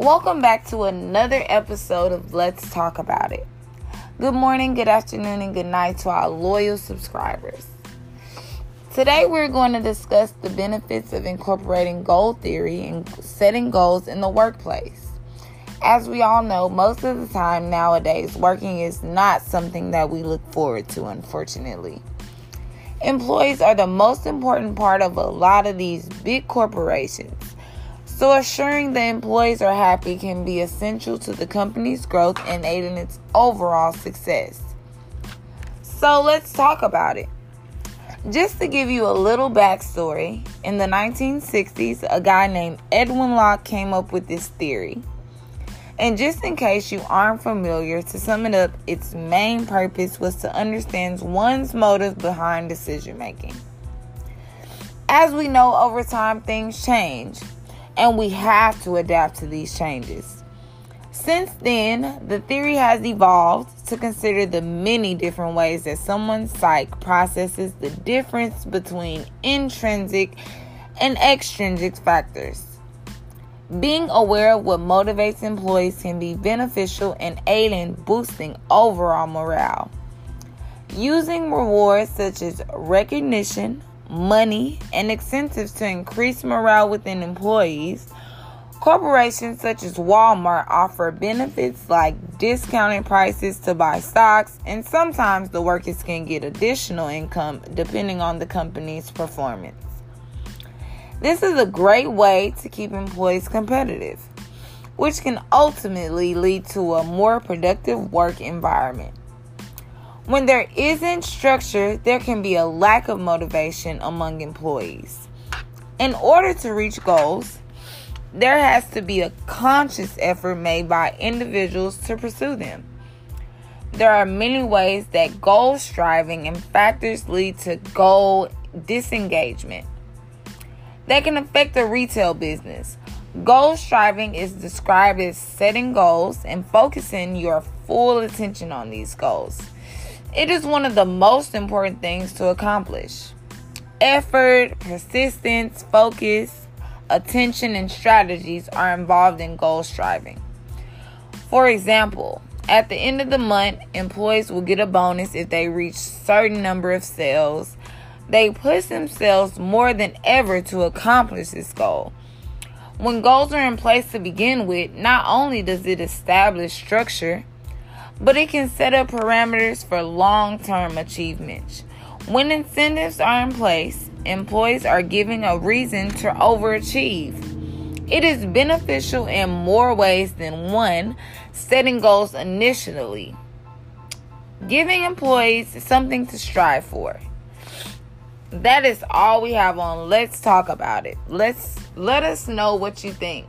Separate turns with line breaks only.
Welcome back to another episode of Let's Talk About It. Good morning, good afternoon, and good night to our loyal subscribers. Today, we're going to discuss the benefits of incorporating goal theory and setting goals in the workplace. As we all know, most of the time nowadays, working is not something that we look forward to, unfortunately. Employees are the most important part of a lot of these big corporations. So, assuring the employees are happy can be essential to the company's growth and aiding its overall success. So, let's talk about it. Just to give you a little backstory, in the 1960s, a guy named Edwin Locke came up with this theory. And just in case you aren't familiar, to sum it up, its main purpose was to understand one's motive behind decision making. As we know, over time things change, and we have to adapt to these changes. Since then, the theory has evolved to consider the many different ways that someone's psyche processes the difference between intrinsic and extrinsic factors. Being aware of what motivates employees can be beneficial and aid in boosting overall morale. Using rewards such as recognition, money, and incentives to increase morale within employees, corporations such as Walmart offer benefits like discounted prices to buy stocks, and sometimes the workers can get additional income depending on the company's performance. This is a great way to keep employees competitive, which can ultimately lead to a more productive work environment. When there isn't structure, there can be a lack of motivation among employees. In order to reach goals, there has to be a conscious effort made by individuals to pursue them. There are many ways that goal striving and factors lead to goal disengagement that can affect the retail business. Goal striving is described as setting goals and focusing your full attention on these goals. It is one of the most important things to accomplish. Effort, persistence, focus, attention, and strategies are involved in goal striving. For example, at the end of the month, employees will get a bonus if they reach certain number of sales they push themselves more than ever to accomplish this goal. When goals are in place to begin with, not only does it establish structure, but it can set up parameters for long term achievements. When incentives are in place, employees are given a reason to overachieve. It is beneficial in more ways than one setting goals initially, giving employees something to strive for. That is all we have on. Let's talk about it. Let's let us know what you think